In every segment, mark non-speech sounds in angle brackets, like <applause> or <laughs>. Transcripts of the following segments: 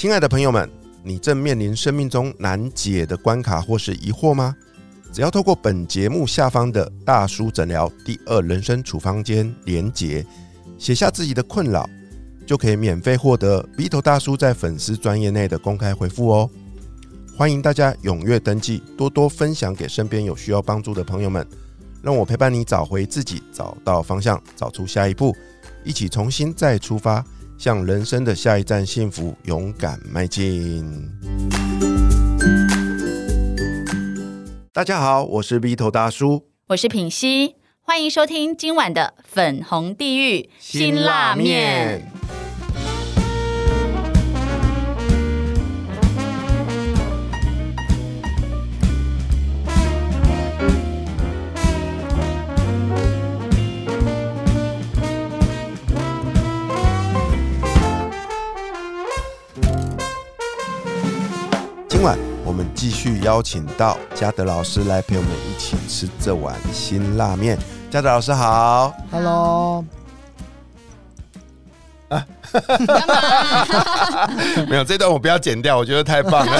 亲爱的朋友们，你正面临生命中难解的关卡或是疑惑吗？只要透过本节目下方的大叔诊疗第二人生处方间连结，写下自己的困扰，就可以免费获得 V 头大叔在粉丝专业内的公开回复哦。欢迎大家踊跃登记，多多分享给身边有需要帮助的朋友们，让我陪伴你找回自己，找到方向，找出下一步，一起重新再出发，向人生的下一站幸福勇敢迈进。大家好，我是 V 头大叔。我是品熙，欢迎收听今晚的粉红地狱辛辣面。我们继续邀请到嘉德老师来陪我们一起吃这碗辛辣面。嘉德老师好，Hello？<laughs> 没有这段我不要剪掉，我觉得太棒了。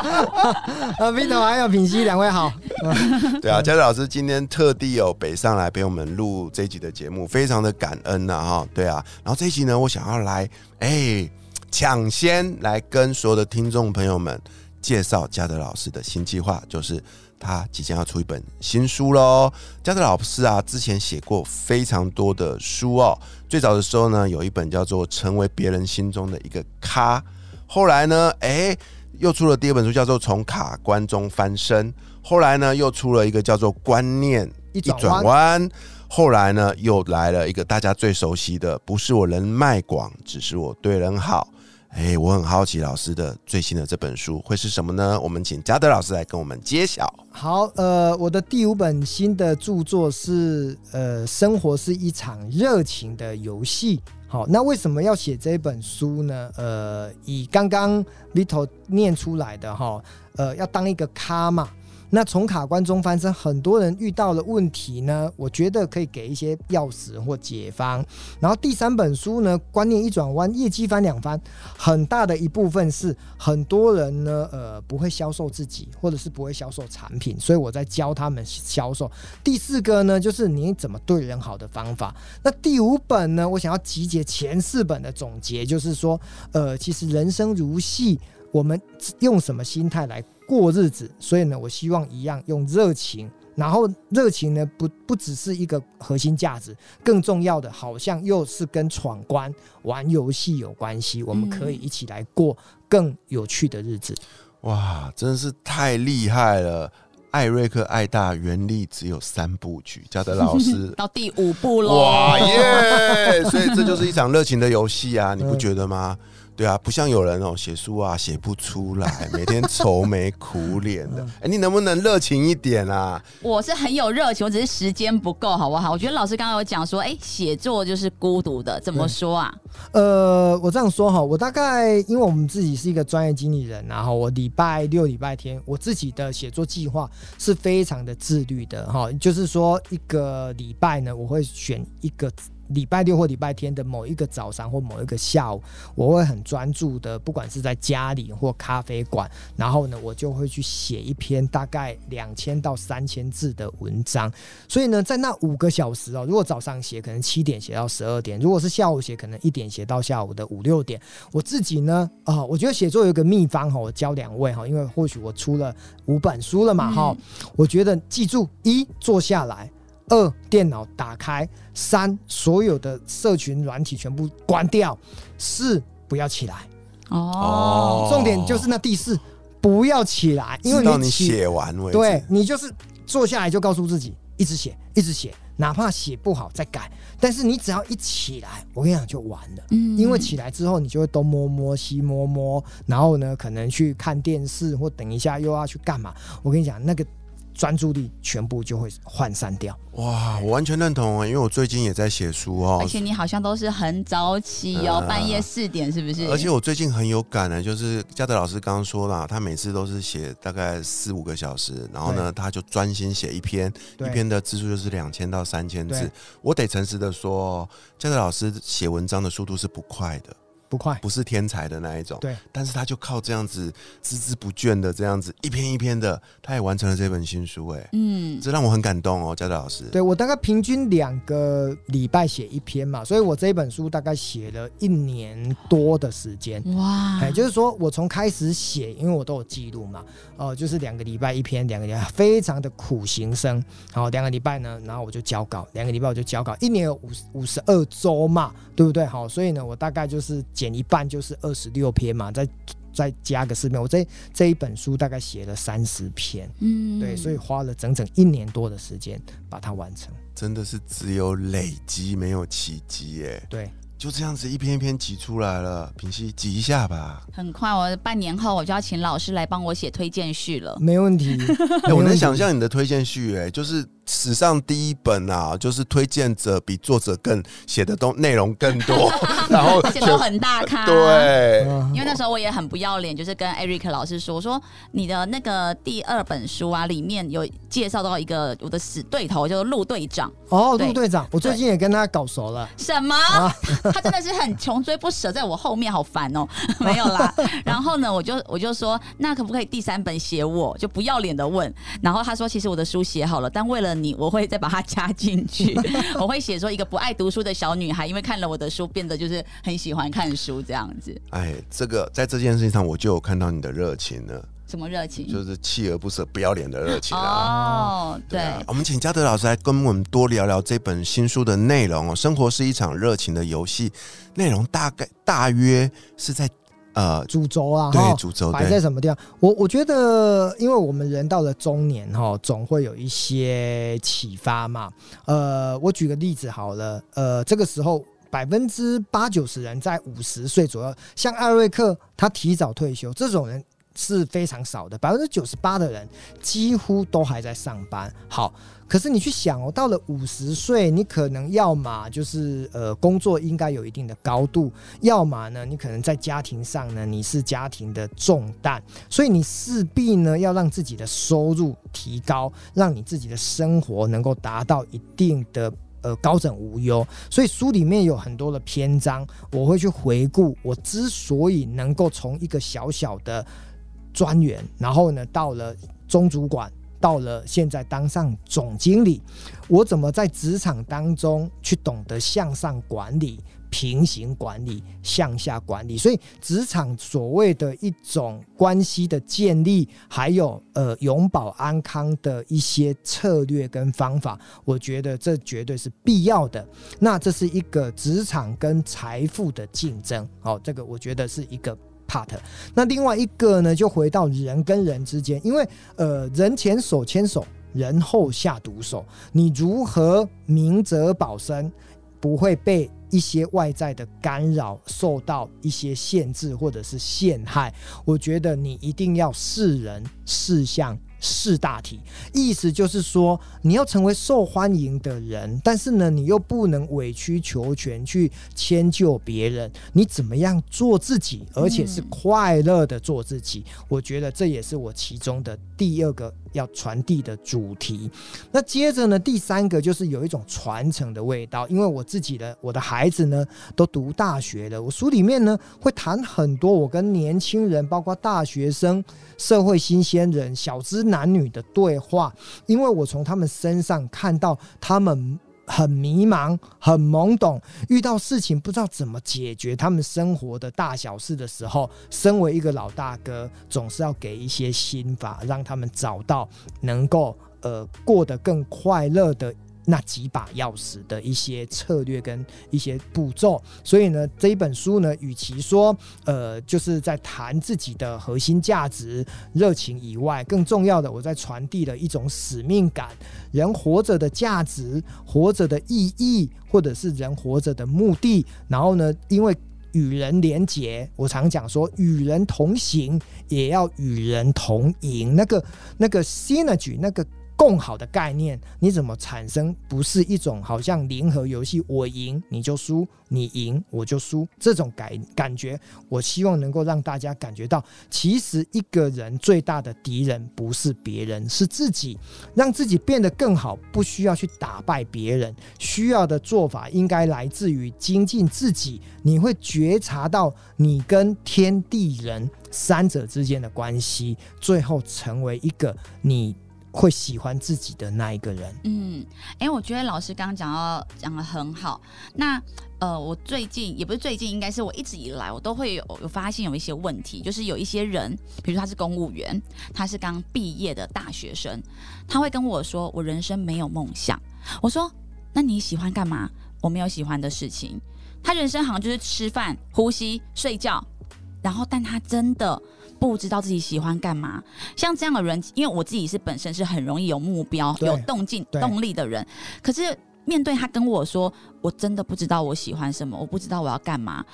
<laughs> 呃，Vito 还有品熙两位好，<laughs> 对啊，嘉德老师今天特地有北上来陪我们录这一集的节目，非常的感恩呐、哈。对啊，然后这一集呢，我想要来哎抢先来跟所有的听众朋友们介绍嘉德老师的新计划，就是他即将要出一本新书喽。嘉德老师啊，之前写过非常多的书哦，最早的时候呢，有一本叫做《成为别人心中的一个咖》，后来呢，哎。又出了第二本书，叫做《从卡关中翻身》。后来呢，又出了一个叫做《观念一转弯》。后来呢，又来了一个大家最熟悉的，不是我人脉广，只是我对人好。哎，我很好奇老师的最新的这本书会是什么呢？我们请嘉德老师来跟我们揭晓。好，呃，我的第五本新的著作是呃，生活是一场热情的游戏。好，那为什么要写这本书呢？呃，以刚刚 little 念出来的哈，呃，要当一个咖嘛。那从卡关中翻身，很多人遇到了问题呢，我觉得可以给一些钥匙或解方。然后第三本书呢，观念一转弯，业绩翻两番，很大的一部分是很多人呢，呃，不会销售自己，或者是不会销售产品，所以我在教他们销售。第四个呢，就是你怎么对人好的方法。那第五本呢，我想要集结前四本的总结，就是说，呃，其实人生如戏，我们用什么心态来过日子？所以呢，我希望一样用热情。然后热情呢，不不只是一个核心价值，更重要的好像又是跟闯关、玩游戏有关系。我们可以一起来过更有趣的日子。哇，真的是太厉害了！艾瑞克·艾大原力只有三部曲，嘉德老师 <laughs> 到第五部喽！哇耶！<laughs> 所以这就是一场热情的游戏啊，你不觉得吗？对啊，不像有人哦写书啊写不出来，每天愁眉苦脸的。<laughs> 哎、你能不能热情一点啊？我是很有热情，我只是时间不够，好不好？我觉得老师刚刚有讲说，哎，写作就是孤独的，怎么说啊？呃，我这样说哈，我大概因为我们自己是一个专业经理人，然后我礼拜六、礼拜天，我自己的写作计划是非常的自律的哈，就是说一个礼拜呢，我会选一个。礼拜六或礼拜天的某一个早上或某一个下午，我会很专注的，不管是在家里或咖啡馆，然后呢，我就会去写一篇大概两千到三千字的文章。所以呢，在那五个小时哦，如果早上写，可能七点写到十二点；如果是下午写，可能一点写到下午的五六点。我自己呢，啊、我觉得写作有一个秘方哈，我教两位哈，因为或许我出了五本书了嘛哈，我觉得记住一坐下来。二，电脑打开；三，所有的社群软体全部关掉；四，不要起来。哦，重点就是那第四，不要起来，因为你写完为止。对你就是坐下来就告诉自己，一直写，一直写，哪怕写不好再改。但是你只要一起来，我跟你讲就完了，嗯因为起来之后你就会东摸摸西摸摸，然后呢可能去看电视或等一下又要去干嘛。我跟你讲，那个专注力全部就会涣散掉。哇，我完全认同啊，因为我最近也在写书哦而，且你好像都是很早起哦，呃半夜四点是不是？而且我最近很有感呢，就是嘉德老师刚刚说了，他每次都是写大概四五个小时，然后呢，他就专心写一篇，一篇的字数就是两千到三千字。我得诚实的说，嘉德老师写文章的速度是不快的。不快。不是天才的那一种，对，但是他就靠这样子孜孜不倦的这样子一篇一篇的，他也完成了这本新书，哎，嗯，这让我很感动哦，教导老师。对我大概平均两个礼拜写一篇嘛，所以我这一本书大概写了一年多的时间。哇，哎，就是说我从开始写，因为我都有记录嘛，哦、就是两个礼拜一篇，两个礼拜非常的苦行僧。好，两个礼拜呢，然后我就交稿，两个礼拜我就交稿，一年有五五十二周嘛，对不对？好，所以呢，我大概就是减一半，就是二十六篇嘛，再再加个四篇，我这这一本书大概写了三十篇，嗯，对，所以花了整整一年多的时间把它完成。真的是只有累积没有奇迹，哎，对，就这样子一篇一篇挤出来了。平息挤一下吧，很快，我半年后我就要请老师来帮我写推荐序了。没问题。<laughs> 哎、我能想象你的推荐序，哎，就是史上第一本啊，就是推荐者比作者更写的东内容更多，<laughs> 然后 <laughs> 而且都很大咖。<laughs> 对，嗯因为那时候我也很不要脸，就是跟 Eric 老师说，我说你的那个第二本书啊，里面有介绍到一个我的死对头，叫做陆队长。哦，陆队长，我最近也跟他搞熟了。什么？啊他真的是很穷追不舍，在我后面好烦哦。没有啦，然后呢，我就我就说，那可不可以第三本写我？就不要脸的问。然后他说，其实我的书写好了，但为了你，我会再把它加进去。<laughs> 我会写说一个不爱读书的小女孩，因为看了我的书，变得就是很喜欢看书这样子。哎，这个在这件事情上，我就有看到你的热情了，什么热情？就是锲而不舍、不要脸的热情啊。哦，对，啊，我们请嘉德老师来跟我们多聊聊这本新书的内容哦。生活是一场热情的游戏，内容大概大约是在呃，主轴啊，对哈主轴摆在什么地方？我我觉得，因为我们人到了中年哈，总会有一些启发嘛。呃，我举个例子好了，呃，这个时候百分之八九十人在五十岁左右，像艾瑞克他提早退休，这种人是非常少的，百分之九十八的人几乎都还在上班。好，可是你去想哦，到了五十岁，你可能要么就是呃工作应该有一定的高度，要么呢你可能在家庭上呢你是家庭的重担，所以你势必呢要让自己的收入提高，让你自己的生活能够达到一定的。呃，高枕无忧，所以书里面有很多的篇章，我会去回顾我之所以能够从一个小小的专员，然后呢到了中主管，到了现在当上总经理，我怎么在职场当中去懂得向上管理、平行管理、向下管理？所以职场所谓的一种关系的建立，还有呃永保安康的一些策略跟方法，我觉得这绝对是必要的。那这是一个职场跟财富的竞争，哦，这个我觉得是一个 part。那另外一个呢，就回到人跟人之间，因为呃，人前手牵手，人后下毒手，你如何明哲保身，不会被一些外在的干扰，受到一些限制或者是陷害？我觉得你一定要视人、视相、视大题。意思就是说，你要成为受欢迎的人，但是呢，你又不能委曲求全去迁就别人。你怎么样做自己，而且是快乐的做自己？我觉得这也是我其中的第二个要传递的主题。那接着呢，第三个就是有一种传承的味道，因为我自己的我的孩子呢都读大学了，我书里面呢会谈很多我跟年轻人，包括大学生、社会新鲜人、小资男女的对话，因为我从他们身上看到他们。很迷茫，很懵懂，遇到事情不知道怎么解决他们生活的大小事的时候，身为一个老大哥，总是要给一些心法，让他们找到能够呃过得更快乐的那几把钥匙的一些策略跟一些步骤。所以呢，这一本书呢，与其说呃就是在谈自己的核心价值、热情以外，更重要的，我在传递了一种使命感，人活着的价值、活着的意义，或者是人活着的目的。然后呢，因为与人连结，我常讲说，与人同行也要与人同赢。那个那个 synergy，那个共好的概念，你怎么产生不是一种好像零和游戏，我赢你就输，你赢我就输这种感感觉？我希望能够让大家感觉到，其实一个人最大的敌人不是别人，是自己。让自己变得更好，不需要去打败别人，需要的做法应该来自于精进自己。你会觉察到你跟天地人三者之间的关系，最后成为一个你。会喜欢自己的那一个人。嗯，哎，我觉得老师刚刚讲到讲的很好。那呃，我最近也不是最近，应该是我一直以来我都会有有发现有一些问题，就是有一些人，比如他是公务员，他是刚毕业的大学生，他会跟我说：“我人生没有梦想。”我说：“那你喜欢干嘛？”我没有喜欢的事情。他人生好像就是吃饭、呼吸、睡觉，然后但他真的。不知道自己喜欢干嘛，像这样的人，因为我自己是本身是很容易有目标、有动静、动力的人。可是面对他跟我说，我真的不知道我喜欢什么，我不知道我要干嘛。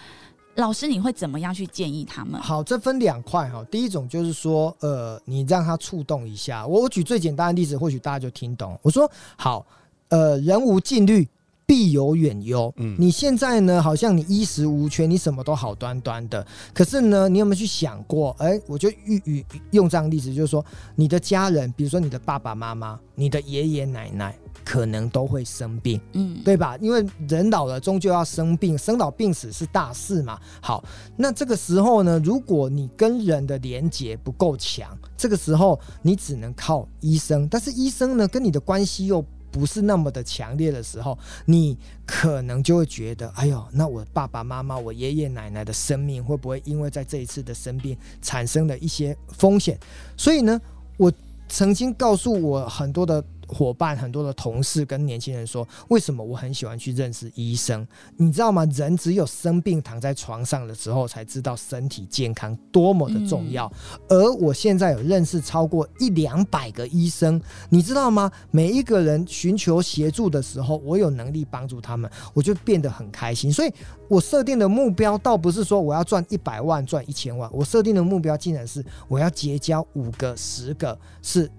老师，你会怎么样去建议他们？好，这分两块哈。第一种就是说，呃，你让他触动一下。我我举最简单的例子，或许大家就听懂。我说好，呃，人无尽虑。必有远忧。嗯，你现在呢，好像你衣食无缺，你什么都好端端的。可是呢，你有没有去想过？哎，我就用用用这样例子，就是说，你的家人，比如说你的爸爸妈妈、你的爷爷奶奶，可能都会生病，嗯，对吧？因为人老了，终究要生病，生老病死是大事嘛。好，那这个时候呢，如果你跟人的连接不够强，这个时候你只能靠医生。但是医生呢，跟你的关系又。不是那么的强烈的时候，你可能就会觉得，哎呦，那我爸爸妈妈、我爷爷奶奶的生命会不会因为在这一次的生病产生了一些风险？所以呢，我曾经告诉我很多的。伙伴很多的同事跟年轻人说：“为什么我很喜欢去认识医生？你知道吗？人只有生病躺在床上的时候，才知道身体健康多么的重要。而我现在有认识超过一两百个医生，你知道吗？每一个人寻求协助的时候，我有能力帮助他们，我就变得很开心。所以我设定的目标倒不是说我要赚一百万、赚一千万，我设定的目标竟然是我要结交五个、十个是。”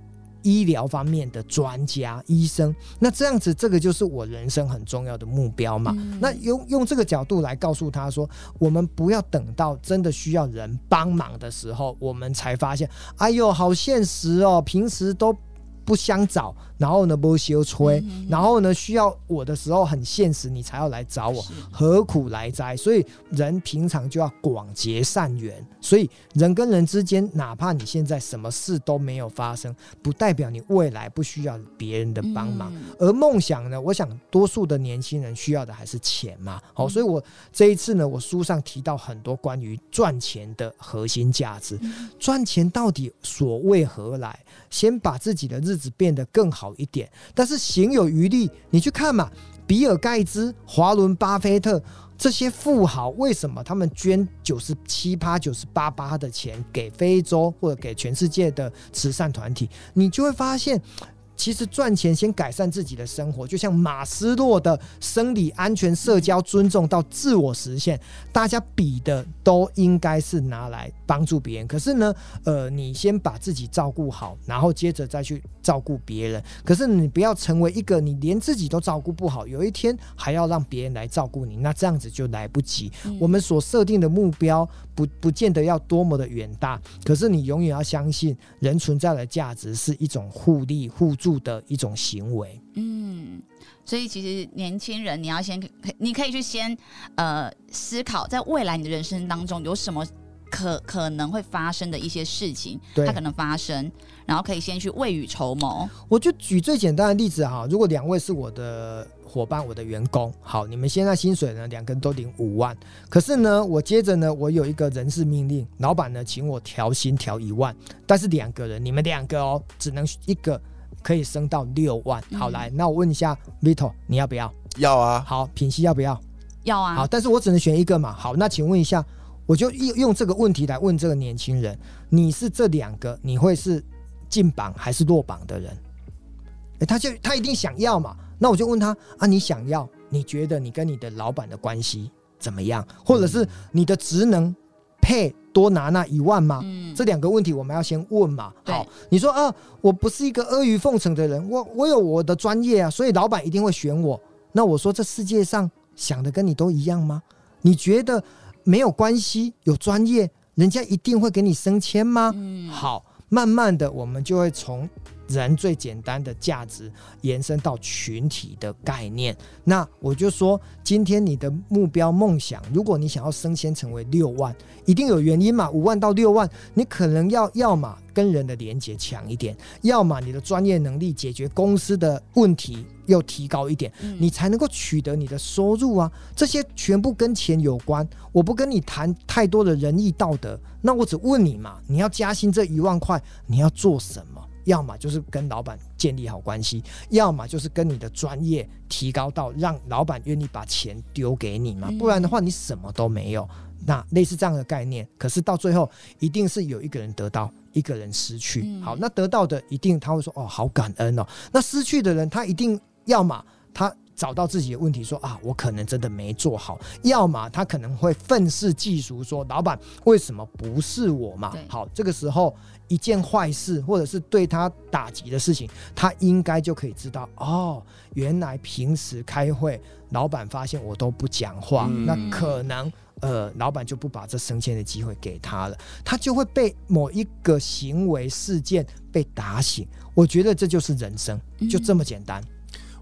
医疗方面的专家、医生，那这样子，这个就是我人生很重要的目标嘛。那用用这个角度来告诉他说，我们不要等到真的需要人帮忙的时候，我们才发现，哎呦，好现实哦，平时都。不相找，然后呢不修吹，然后呢需要我的时候很现实，你才要来找我，何苦来哉？所以人平常就要广结善缘。所以人跟人之间，哪怕你现在什么事都没有发生，不代表你未来不需要别人的帮忙。而梦想呢，我想多数的年轻人需要的还是钱嘛。好，所以我这一次呢，我书上提到很多关于赚钱的核心价值。赚钱到底所为何来？先把自己的日子变得更好一点，但是行有余力，你去看嘛，比尔盖茨、华伦巴菲特这些富豪，为什么他们捐九十七趴、九十八趴的钱给非洲或者给全世界的慈善团体？你就会发现。其实赚钱先改善自己的生活，就像马斯洛的生理安全、社交尊重到自我实现，大家比的都应该是拿来帮助别人。可是呢，呃，你先把自己照顾好，然后接着再去照顾别人。可是你不要成为一个你连自己都照顾不好，有一天还要让别人来照顾你，那这样子就来不及。我们所设定的目标不不见得要多么的远大，可是你永远要相信，人存在的价值是一种互利互助。助的一种行为，嗯，所以其实年轻人，你要先，你可以去先呃思考，在未来你的人生当中有什么可可能会发生的一些事情，它可能发生，然后可以先去未雨绸缪。我就举最简单的例子哈，如果两位是我的伙伴，我的员工，好，你们现在薪水呢，两个人都领五万，可是呢，我接着呢，我有一个人事命令，老板呢，请我调薪调一万，但是两个人，你们两个哦，只能一个。可以升到六万，好来，那我问一下 Vito，你要不要？要啊。好，品熙要不要？要啊。好，但是我只能选一个嘛。好，那请问一下，我就用用这个问题来问这个年轻人：你是这两个，你会是进榜还是落榜的人？哎，他就他一定想要嘛。那我就问他啊，你想要？你觉得你跟你的老板的关系怎么样？或者是你的职能？配多拿那一万吗？嗯这两个问题我们要先问嘛。好，你说啊，我不是一个阿谀奉承的人，我我有我的专业啊，所以老板一定会选我。那我说这世界上想的跟你都一样吗？你觉得没有关系，有专业，人家一定会给你升迁吗？嗯好，慢慢的我们就会从人最简单的价值延伸到群体的概念。那我就说，今天你的目标梦想，如果你想要升迁成为六万，一定有原因嘛？五万到六万，你可能要要么跟人的连接强一点，要么你的专业能力解决公司的问题又提高一点，嗯你才能够取得你的收入啊。这些全部跟钱有关。我不跟你谈太多的仁义道德，那我只问你嘛，你要加薪这一万块，你要做什么？要么就是跟老板建立好关系，要么就是跟你的专业提高到让老板愿意把钱丢给你嘛，嗯不然的话你什么都没有。那类似这样的概念，可是到最后一定是有一个人得到，一个人失去。嗯好，那得到的一定他会说哦，好感恩哦。那失去的人，他一定要么他找到自己的问题说啊，我可能真的没做好；要么他可能会愤世嫉俗说，老板为什么不是我嘛？好，这个时候一件坏事或者是对他打击的事情，他应该就可以知道哦，原来平时开会，老板发现我都不讲话，嗯那可能。呃，老板就不把这升迁的机会给他了，他就会被某一个行为事件被打醒。我觉得这就是人生，就这么简单。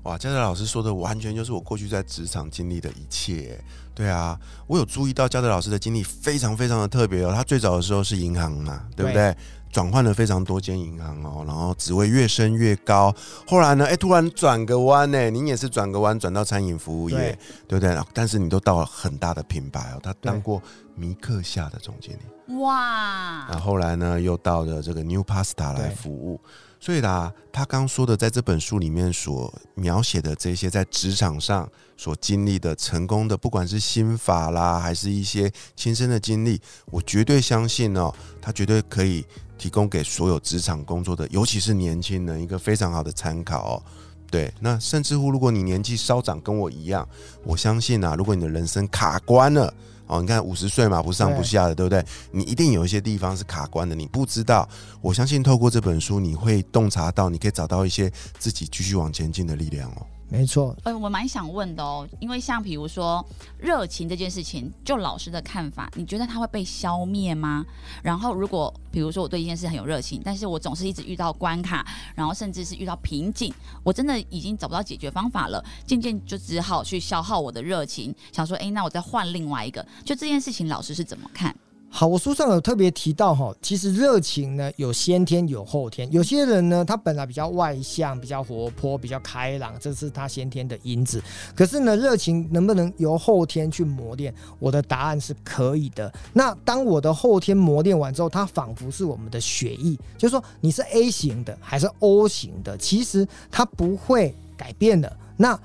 哇，嘉德老师说的完全就是我过去在职场经历的一切。对啊，我有注意到嘉德老师的经历非常非常的特别哦。他最早的时候是银行嘛，对不对？转换了非常多间银行哦，然后职位越升越高。后来呢，哎，突然转个弯呢，您也是转个弯，转到餐饮服务业，对不对？但是你都到了很大的品牌哦，他当过米克夏的总经理。哇那，后来呢，又到了这个 New Pasta 来服务。所以啦，他刚说的，在这本书里面所描写的这些在职场上所经历的成功的，不管是心法啦，还是一些亲身的经历，我绝对相信哦，他绝对可以提供给所有职场工作的，尤其是年轻人一个非常好的参考哦。对，那甚至乎，如果你年纪稍长，跟我一样，我相信啊，如果你的人生卡关了。哦，你看五十岁嘛，不上不下的，对不对？你一定有一些地方是卡关的，你不知道。我相信透过这本书，你会洞察到，你可以找到一些自己继续往前进的力量哦。没错，呃，我蛮想问的哦，因为像比如说热情这件事情，就老师的看法，你觉得它会被消灭吗？然后如果比如说我对一件事很有热情，但是我总是一直遇到关卡，然后甚至是遇到瓶颈，我真的已经找不到解决方法了，渐渐就只好去消耗我的热情，想说，哎，那我再换另外一个。就这件事情，老师是怎么看？好，我书上有特别提到哈，其实热情呢有先天有后天，有些人呢他本来比较外向、比较活泼、比较开朗，这是他先天的因子。可是呢，热情能不能由后天去磨练？我的答案是可以的。那当我的后天磨练完之后，它仿佛是我们的血液，就是说你是 A 型的还是 O 型的，其实它不会改变的。那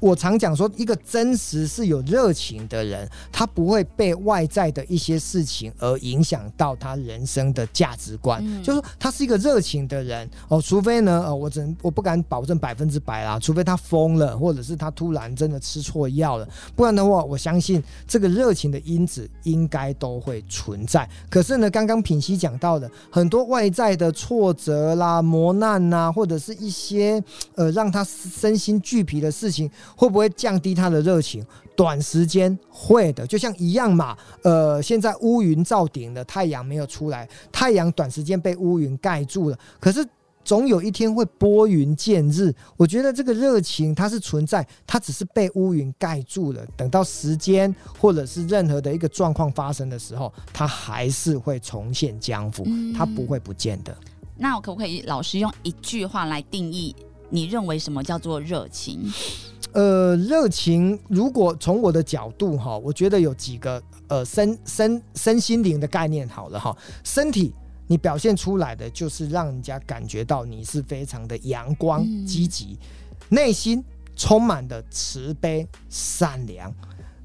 我常讲说，一个真实是有热情的人，他不会被外在的一些事情而影响到他人生的价值观。嗯就是说，他是一个热情的人哦，除非呢，呃，我只能我不敢保证百分之百啦，除非他疯了，或者是他突然真的吃错药了，不然的话，我相信这个热情的因子应该都会存在。可是呢，刚刚品熙讲到的很多外在的挫折啦、磨难呐，或者是一些呃让他身心俱疲的事情，会不会降低他的热情？短时间会的，就像一样嘛。呃，现在乌云罩顶了，太阳没有出来，太阳短时间被乌云盖住了，可是。总有一天会拨云见日，我觉得这个热情它是存在，它只是被乌云盖住了。等到时间或者是任何的一个状况发生的时候，它还是会重现江湖，嗯它不会不见的。那我可不可以老师用一句话来定义？你认为什么叫做热情？呃，热情，如果从我的角度哈，我觉得有几个呃身身身心灵的概念好了哈，身体。你表现出来的就是让人家感觉到你是非常的阳光、嗯积极，内心充满的慈悲、善良。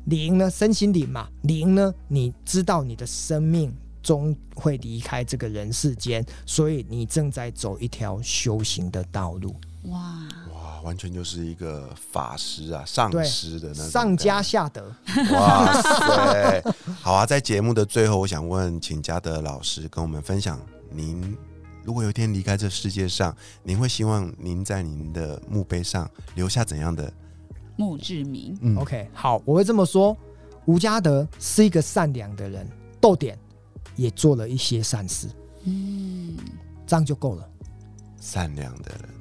灵呢，身心灵嘛，灵呢，你知道你的生命终会离开这个人世间，所以你正在走一条修行的道路。哇，哇，完全就是一个法师啊，上师的那种上家下德。觉哇塞！好啊，在节目的最后，我想问，请家德老师跟我们分享，您如果有一天离开这世界上，您会希望您在您的墓碑上留下怎样的？墓志铭。嗯 OK，好，我会这么说。吴家德是一个善良的人，逗点也做了一些善事，嗯，这样就够了。善良的人，嗯。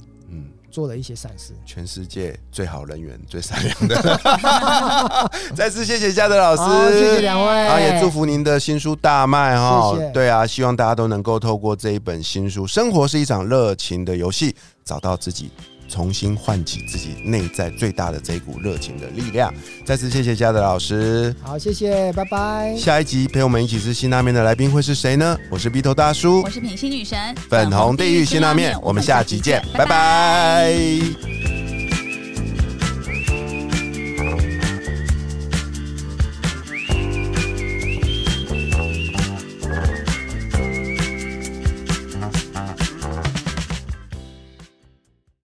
做了一些善事，全世界最好人缘、最善良的。<laughs> 再次谢谢嘉德老师，谢谢两位，啊，也祝福您的新书大卖哈谢谢。对啊，希望大家都能够透过这一本新书《生活是一场热情的游戏》，找到自己，重新唤起自己内在最大的这一股热情的力量。再次谢谢嘉德老师。好，谢谢，拜拜。下一集陪我们一起吃辛拉面的来宾会是谁呢？我是鼻头大叔我，是品心女神，粉红地狱辛拉面，我们下集见，拜拜